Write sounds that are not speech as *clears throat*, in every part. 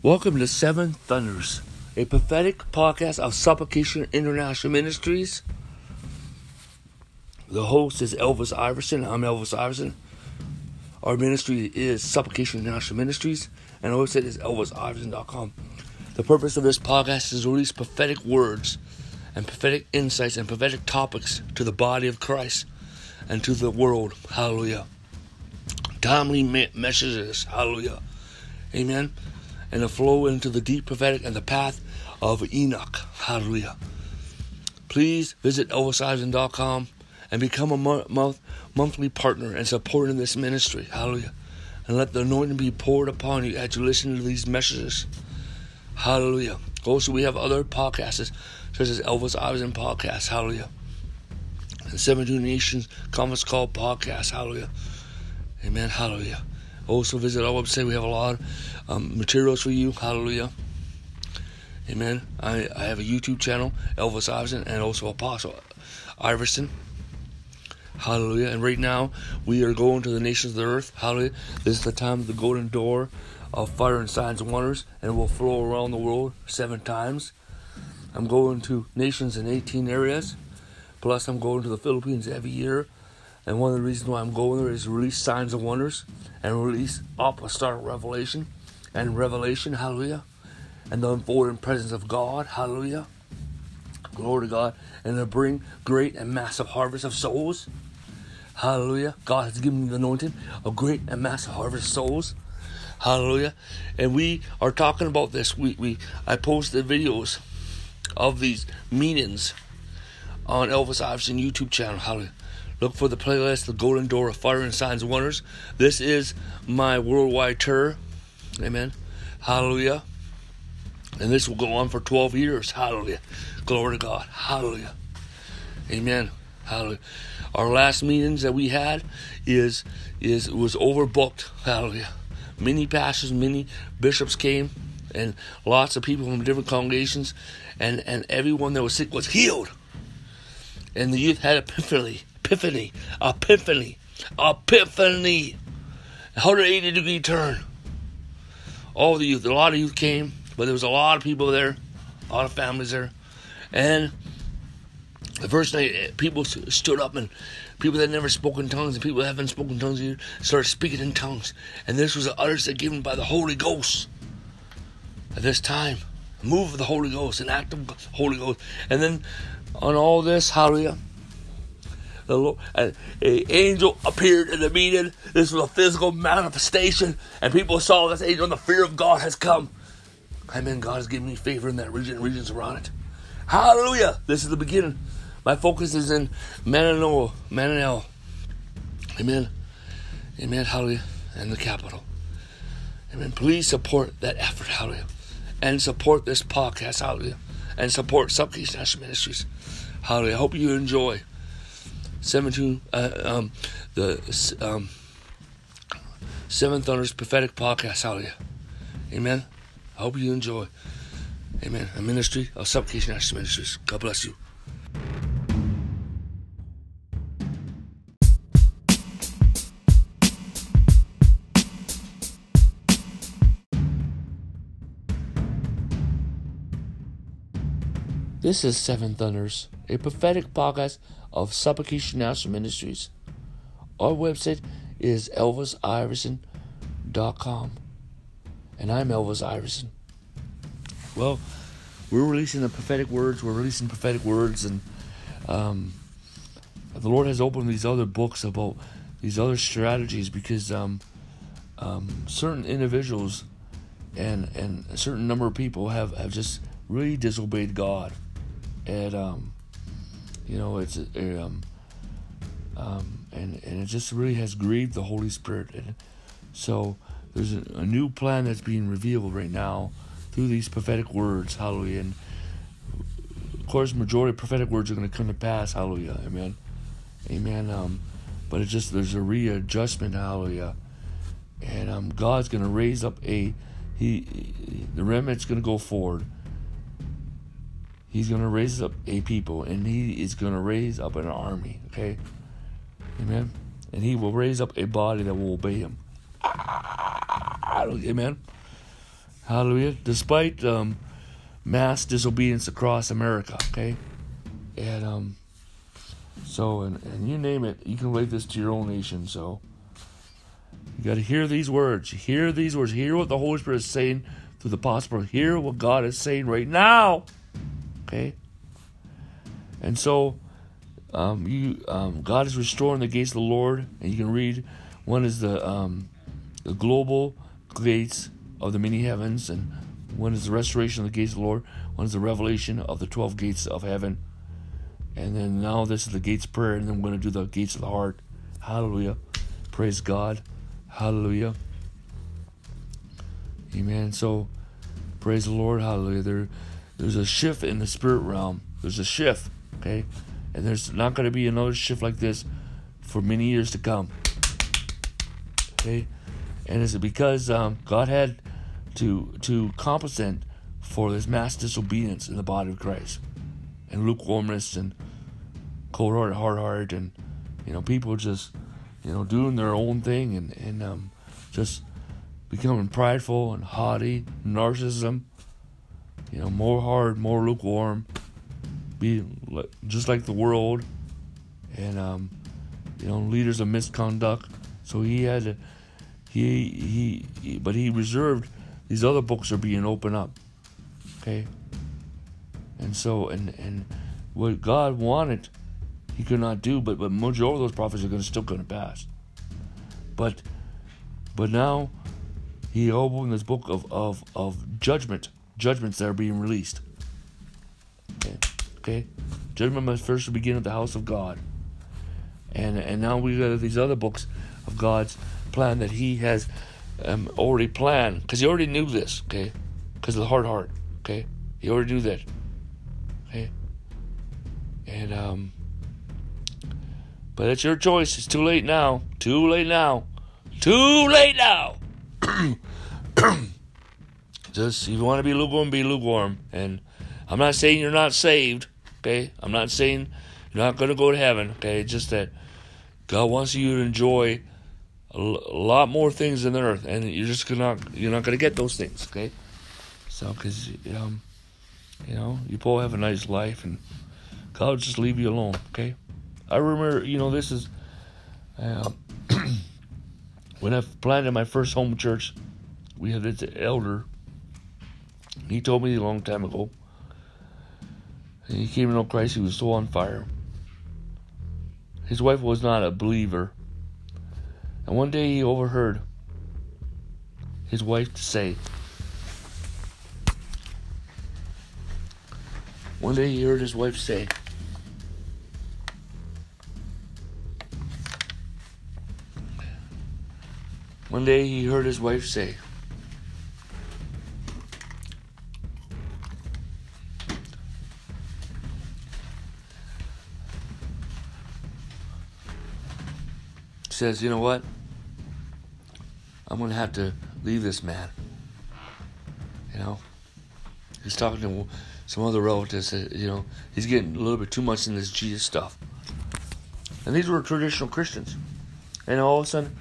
Welcome to Seven Thunders, a prophetic podcast of Supplication International Ministries. The host is Elvis Iverson. I'm Elvis Iverson. Our ministry is Supplication International Ministries, and our website is elvisiverson.com. The purpose of this podcast is to release prophetic words and prophetic insights and prophetic topics to the body of Christ and to the world. Hallelujah. Timely messages. Hallelujah. Amen. And to flow into the deep prophetic and the path of Enoch. Hallelujah. Please visit elvisiverson.com and become a month, monthly partner and supporter in this ministry. Hallelujah. And let the anointing be poured upon you as you listen to these messages. Hallelujah. Also, we have other podcasts such as Elvis Iverson Podcast. Hallelujah. And 72 Nations Conference Call Podcast. Hallelujah. Amen. Hallelujah. Also, visit our website. We have a lot of um, materials for you. Hallelujah. Amen. I, I have a YouTube channel, Elvis Iverson, and also Apostle Iverson. Hallelujah. And right now, we are going to the nations of the earth. Hallelujah. This is the time of the golden door of fire and signs and wonders, and it will flow around the world seven times. I'm going to nations in 18 areas. Plus, I'm going to the Philippines every year. And one of the reasons why I'm going there is release signs and wonders and release apostolic revelation and revelation. Hallelujah. And the unfolding presence of God. Hallelujah. Glory to God. And to bring great and massive harvest of souls. Hallelujah. God has given me the anointing of great and massive harvest of souls. Hallelujah. And we are talking about this. We, we I posted videos of these meetings on Elvis Iverson YouTube channel. Hallelujah. Look for the playlist, The Golden Door of Fire and Signs and Wonders. This is my worldwide tour. Amen. Hallelujah. And this will go on for 12 years. Hallelujah. Glory to God. Hallelujah. Amen. Hallelujah. Our last meetings that we had is is was overbooked. Hallelujah. Many pastors, many bishops came, and lots of people from different congregations, and and everyone that was sick was healed. And the youth had epiphany, *laughs* epiphany, epiphany, epiphany. 180 degree turn. All the youth, a lot of youth came, but there was a lot of people there, a lot of families there, and the first night, eh, people stood up and people that never spoken in tongues and people that haven't spoken tongues yet started speaking in tongues. And this was the utterance given by the Holy Ghost at this time. Move of the Holy Ghost, an act of Holy Ghost. And then on all this, hallelujah, the Lord, uh, an angel appeared in the meeting. This was a physical manifestation, and people saw this angel, and the fear of God has come. Amen. God has given me favor in that region, and regions around it. Hallelujah. This is the beginning. My focus is in Mananoa, Mananel. Amen. Amen. Hallelujah. And the capital. Amen. Please support that effort. Hallelujah. And support this podcast. Hallelujah. And support Supplication National Ministries. Hallelujah. I hope you enjoy. 17, uh, um, the um, Seven Thunders Prophetic Podcast. Hallelujah. Amen. I hope you enjoy. Amen. A ministry of Supplication National Ministries. God bless you. This is Seven Thunders, a prophetic podcast of Supplication National Ministries. Our website is elvisiverson.com. And I'm Elvis Iverson. Well, we're releasing the prophetic words. We're releasing prophetic words, and um, the Lord has opened these other books about these other strategies because um, um, certain individuals and and a certain number of people have, have just really disobeyed God and um, you know it's um, um, and and it just really has grieved the Holy Spirit, and so there's a, a new plan that's being revealed right now through these prophetic words, Hallelujah, and of course, majority of prophetic words are going to come to pass, Hallelujah, Amen, Amen. Um, but it's just there's a readjustment, Hallelujah, and um, God's going to raise up a he, the remnant's going to go forward He's going to raise up a people and he is going to raise up an army, okay? Amen. And he will raise up a body that will obey him. Amen. Hallelujah. Despite um, mass disobedience across America, okay? And um, so, and, and you name it, you can relate this to your own nation. So, you got to hear these words. Hear these words. Hear what the Holy Spirit is saying through the possible. Hear what God is saying right now. Okay? And so, um, you um, God is restoring the gates of the Lord, and you can read. One is the um, the global gates of the many heavens, and one is the restoration of the gates of the Lord. One is the revelation of the twelve gates of heaven, and then now this is the gates prayer, and then we're going to do the gates of the heart. Hallelujah, praise God, Hallelujah, Amen. So, praise the Lord, Hallelujah. There, there's a shift in the spirit realm. There's a shift, okay, and there's not going to be another shift like this for many years to come. Okay, and it's because um, God had to to compensate for this mass disobedience in the body of Christ and lukewarmness and cold hearted, hard heart, and you know people just you know doing their own thing and and um, just becoming prideful and haughty, narcissism. You know, more hard, more lukewarm, be just like the world, and um, you know, leaders of misconduct. So he had to, he, he he, but he reserved these other books are being opened up. Okay. And so and and what God wanted, he could not do, but but majority of those prophets are going to still going to pass. But but now he opened this book of, of, of judgment, judgments that are being released. Okay. Okay? Judgment must first begin at the house of God. And and now we got these other books of God's plan that he has um, already planned because he already knew this, okay? Because of the hard heart, okay? He already knew that, okay? And um, but it's your choice. It's too late now. Too late now. Too late now. *clears throat* *coughs* Just if you want to be lukewarm, be lukewarm. And I'm not saying you're not saved, okay? I'm not saying you're not going to go to heaven, okay? It's just that God wants you to enjoy a lot more things than the earth, and you're just gonna you're not gonna get those things, okay? So, because um, you know, you both have a nice life, and God will just leave you alone, okay? I remember, you know, this is uh, *clears throat* when I planted my first home church. We had this elder. He told me a long time ago. he came to know Christ. He was so on fire. His wife was not a believer. And one day he overheard his wife say, One day he heard his wife say, One day he heard his wife say, says, You know what? I'm going to have to leave this man. You know? He's talking to some other relatives that, you know, he's getting a little bit too much in this Jesus stuff. And these were traditional Christians. And all of a sudden,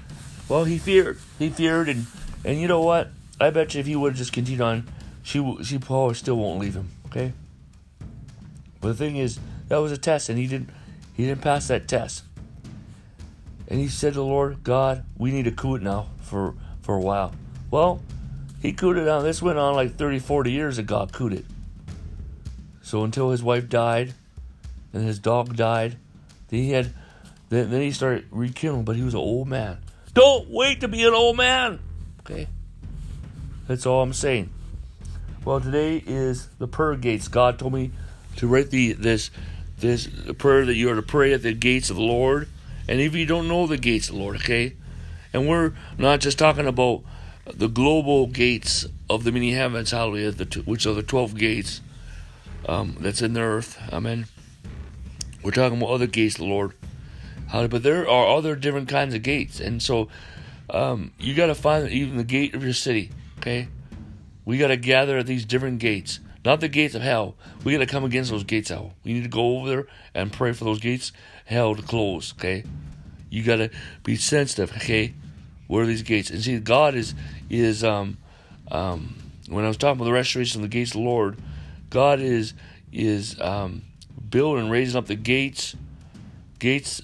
well, he feared. He feared, and and you know what? I bet you if he would have just continued on, she she probably still won't leave him. Okay. But the thing is, that was a test, and he didn't he didn't pass that test. And he said to the Lord, God, we need to cool it now for for a while. Well, he cooled it down. This went on like 30, 40 years that God cooled it. So until his wife died, and his dog died, then he had then, then he started rekindling, but he was an old man. Don't wait to be an old man. Okay? That's all I'm saying. Well, today is the prayer gates. God told me to write the this this prayer that you are to pray at the gates of the Lord. And if you don't know the gates of the Lord, okay? And we're not just talking about the global gates of the many heavens, hallelujah, which are the 12 gates um, that's in the earth. Amen. We're talking about other gates Lord. But there are other different kinds of gates, and so um, you got to find even the gate of your city. Okay, we got to gather at these different gates, not the gates of hell. We got to come against those gates hell. We need to go over there and pray for those gates hell to close. Okay, you got to be sensitive. Okay, where are these gates? And see, God is is um um when I was talking about the restoration of the gates of the Lord, God is is um, building and raising up the gates, gates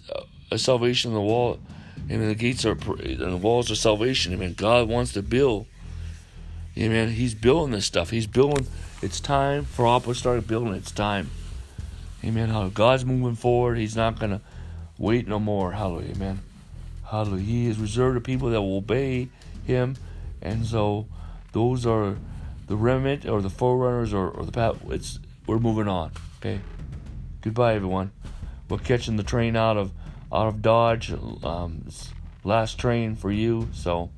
of salvation in the wall. Amen. The gates are and the walls of salvation. Amen. God wants to build. Amen. He's building this stuff. He's building. It's time for all to start building. It's time. Amen. Hallelujah. God's moving forward. He's not gonna wait no more. Hallelujah. Amen. Hallelujah. He is reserved to people that will obey Him, and so those are the remnant or the forerunners or, or the path. It's we're moving on. Okay. Goodbye, everyone. We're catching the train out of out of Dodge. Um, last train for you. So,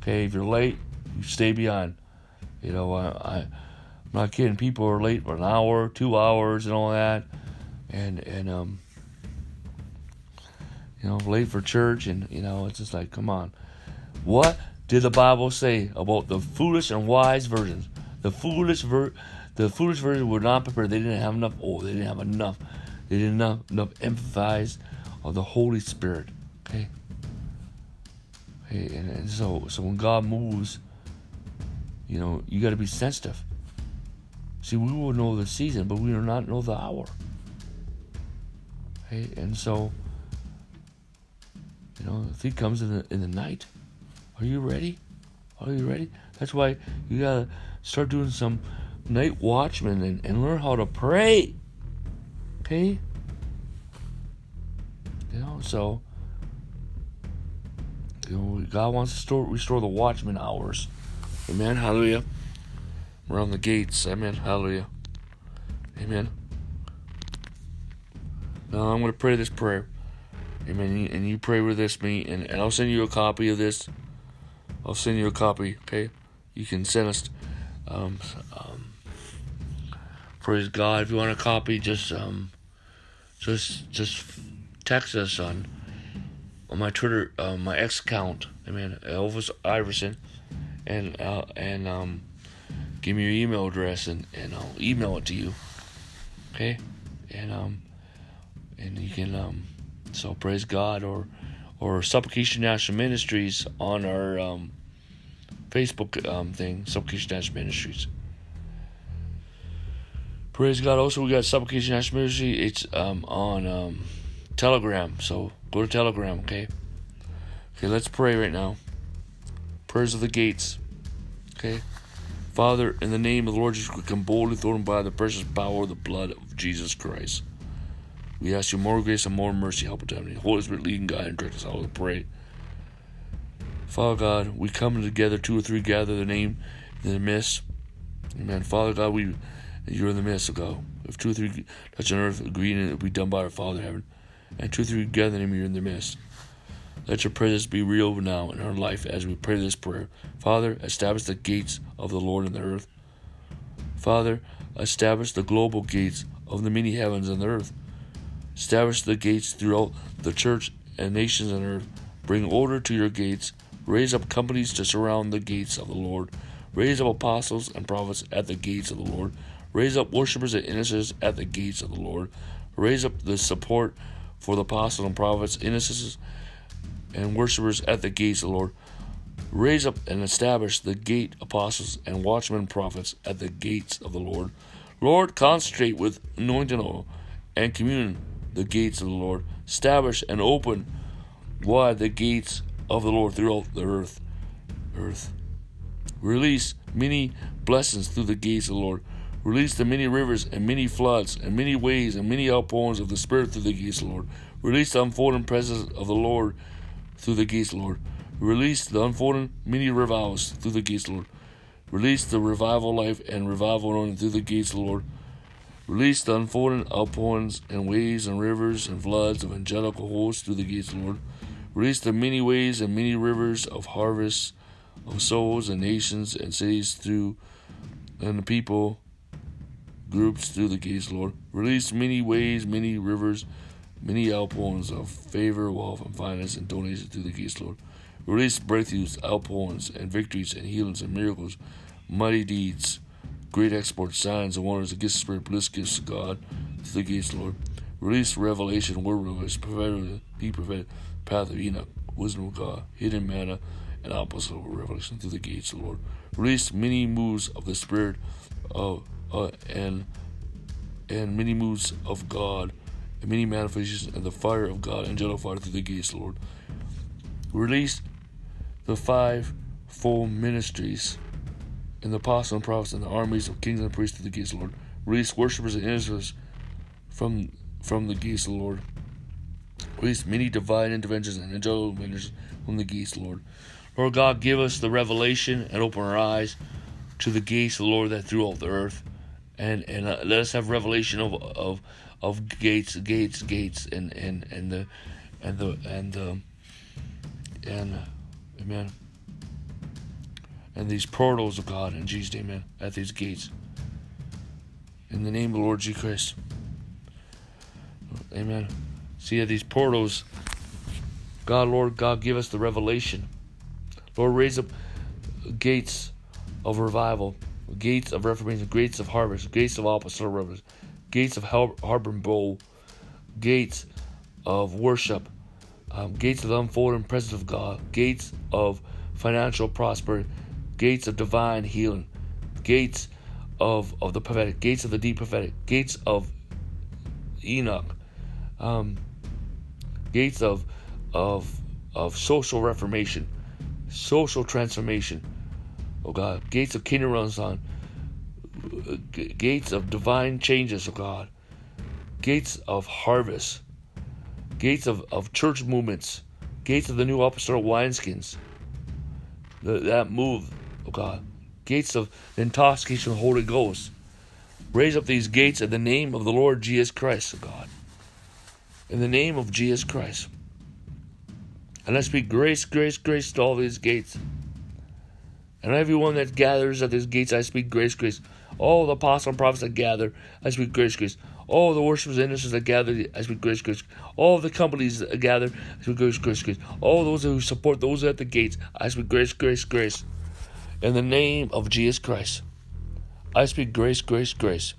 okay, if you're late, you stay behind. You know, I, I I'm not kidding. People are late for an hour, two hours, and all that, and and um, you know, late for church, and you know, it's just like, come on, what did the Bible say about the foolish and wise virgins? The foolish ver- the foolish virgins were not prepared. They didn't have enough oil. They didn't have enough. They didn't have enough emphasis of the Holy Spirit. Okay. Okay, and, and so so when God moves, you know, you got to be sensitive. See, we will know the season, but we do not know the hour. Okay, and so, you know, if He comes in the in the night, are you ready? Are you ready? That's why you gotta start doing some night watchman and, and learn how to pray. Okay? You know, so you know, God wants to restore, restore the watchman hours. Amen. Hallelujah. Around the gates. Amen. Hallelujah. Amen. Now I'm going to pray this prayer. Amen. And you pray with this, me, and, and I'll send you a copy of this I'll send you a copy. Okay, you can send us. Um, um, praise God. If you want a copy, just um, just just text us on on my Twitter, uh, my X account. I mean Elvis Iverson, and uh, and um, give me your email address and and I'll email it to you. Okay, and um, and you can um, so praise God or or Supplication National Ministries on our um, Facebook um, thing, Supplication National Ministries. Praise God. Also, we got Supplication National Ministry. It's um, on um, Telegram. So go to Telegram, okay? Okay, let's pray right now. Prayers of the gates. Okay? Father, in the name of the Lord Jesus, we come boldly thrown by the precious power of the blood of Jesus Christ. We ask you more grace and more mercy. Help us, Heavenly Holy Spirit, lead and guide and direct us all to pray. Father God, we come together, two or three gather the name in the midst. Amen. Father God, we you're in the midst of God. If two or three touch on earth, agree and it will be done by our Father in heaven. And two or three gather the name, you're in the midst. Let your presence be real now in our life as we pray this prayer. Father, establish the gates of the Lord in the earth. Father, establish the global gates of the many heavens and the earth. Establish the gates throughout the church and nations on earth. Bring order to your gates. Raise up companies to surround the gates of the Lord. Raise up apostles and prophets at the gates of the Lord. Raise up worshippers and intercessors at the gates of the Lord. Raise up the support for the apostles and prophets, intercessors, and worshippers at the gates of the Lord. Raise up and establish the gate apostles and watchmen prophets at the gates of the Lord. Lord, concentrate with anointing oil and commune the gates of the Lord. Establish and open wide the gates of the Lord throughout the earth. Earth. Release many blessings through the gates of the Lord. Release the many rivers and many floods and many ways and many outpourings of the Spirit through the gates of the Lord. Release the unfolding presence of the Lord through the gates Lord. Release the unfolding many revivals through the gates Lord. Release the revival life and revival anointing through the gates Lord. Release the unfolding outpourings and waves and rivers and floods of angelical hosts through the gates Lord. Release the many ways and many rivers of harvests of souls and nations and cities through and the people groups through the gates, Lord. Release many ways, many rivers, many outpourings of favor, wealth, and finance and donations to the gates, Lord. Release breakthroughs, outpourings, and victories, and healings, and miracles, mighty deeds, great exploits, signs, and wonders, the gifts of spirit, bliss gifts of God through the gates, Lord. Release revelation, word revelation, prophetic, be prophetic, path of Enoch, wisdom of God, hidden manna, and opposite revelation through the gates, Lord. Release many moves of the Spirit of uh, and and many moves of God and many manifestations and the fire of God, angelic fire through the gates, Lord. Release the five full ministries and the apostles and prophets and the armies of kings and priests through the gates, Lord. Release worshippers and intercessors from from the gates, Lord. Release many divine interventions and angelic ministers from the gates, Lord. Lord God, give us the revelation and open our eyes to the gates, Lord, that throughout the earth, and and uh, let us have revelation of of of gates, gates, gates, and and and the and the and the and amen. And these portals of God in Jesus' name, amen. At these gates, in the name of the Lord Jesus Christ, amen. See, at these portals, God, Lord God, give us the revelation. Lord, raise up gates of revival, gates of reformation, gates of harvest, gates of apostolic reverence, gates of harbor bowl, gates of worship, um, gates of the unfolding presence of God, gates of financial prosperity, gates of divine healing, gates of, of the prophetic, gates of the deep prophetic, gates of Enoch, um, gates of of of social reformation, social transformation. Oh God, gates of kingdom runs on, gates of divine changes, oh God, gates of harvest, gates of, of church movements, gates of the new apostolic wineskins, the, that move, oh God, gates of intoxication of the Holy Ghost. Raise up these gates in the name of the Lord Jesus Christ, oh God. In the name of Jesus Christ. And I speak grace, grace, grace to all these gates. And everyone that gathers at these gates, I speak grace, grace. All the apostles and prophets that gather, I speak grace, grace. All the worshipers and innocents that gather, I speak grace, grace. All the companies that gather, I speak grace, grace, grace. All those who support those at the gates, I speak grace, grace, grace. In the name of Jesus Christ, I speak grace, grace, grace.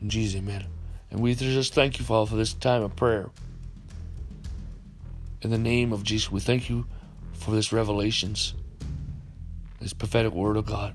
In Jesus' amen. And we just thank you, Father, for this time of prayer. In the name of Jesus, we thank you for this revelations, this prophetic word of God.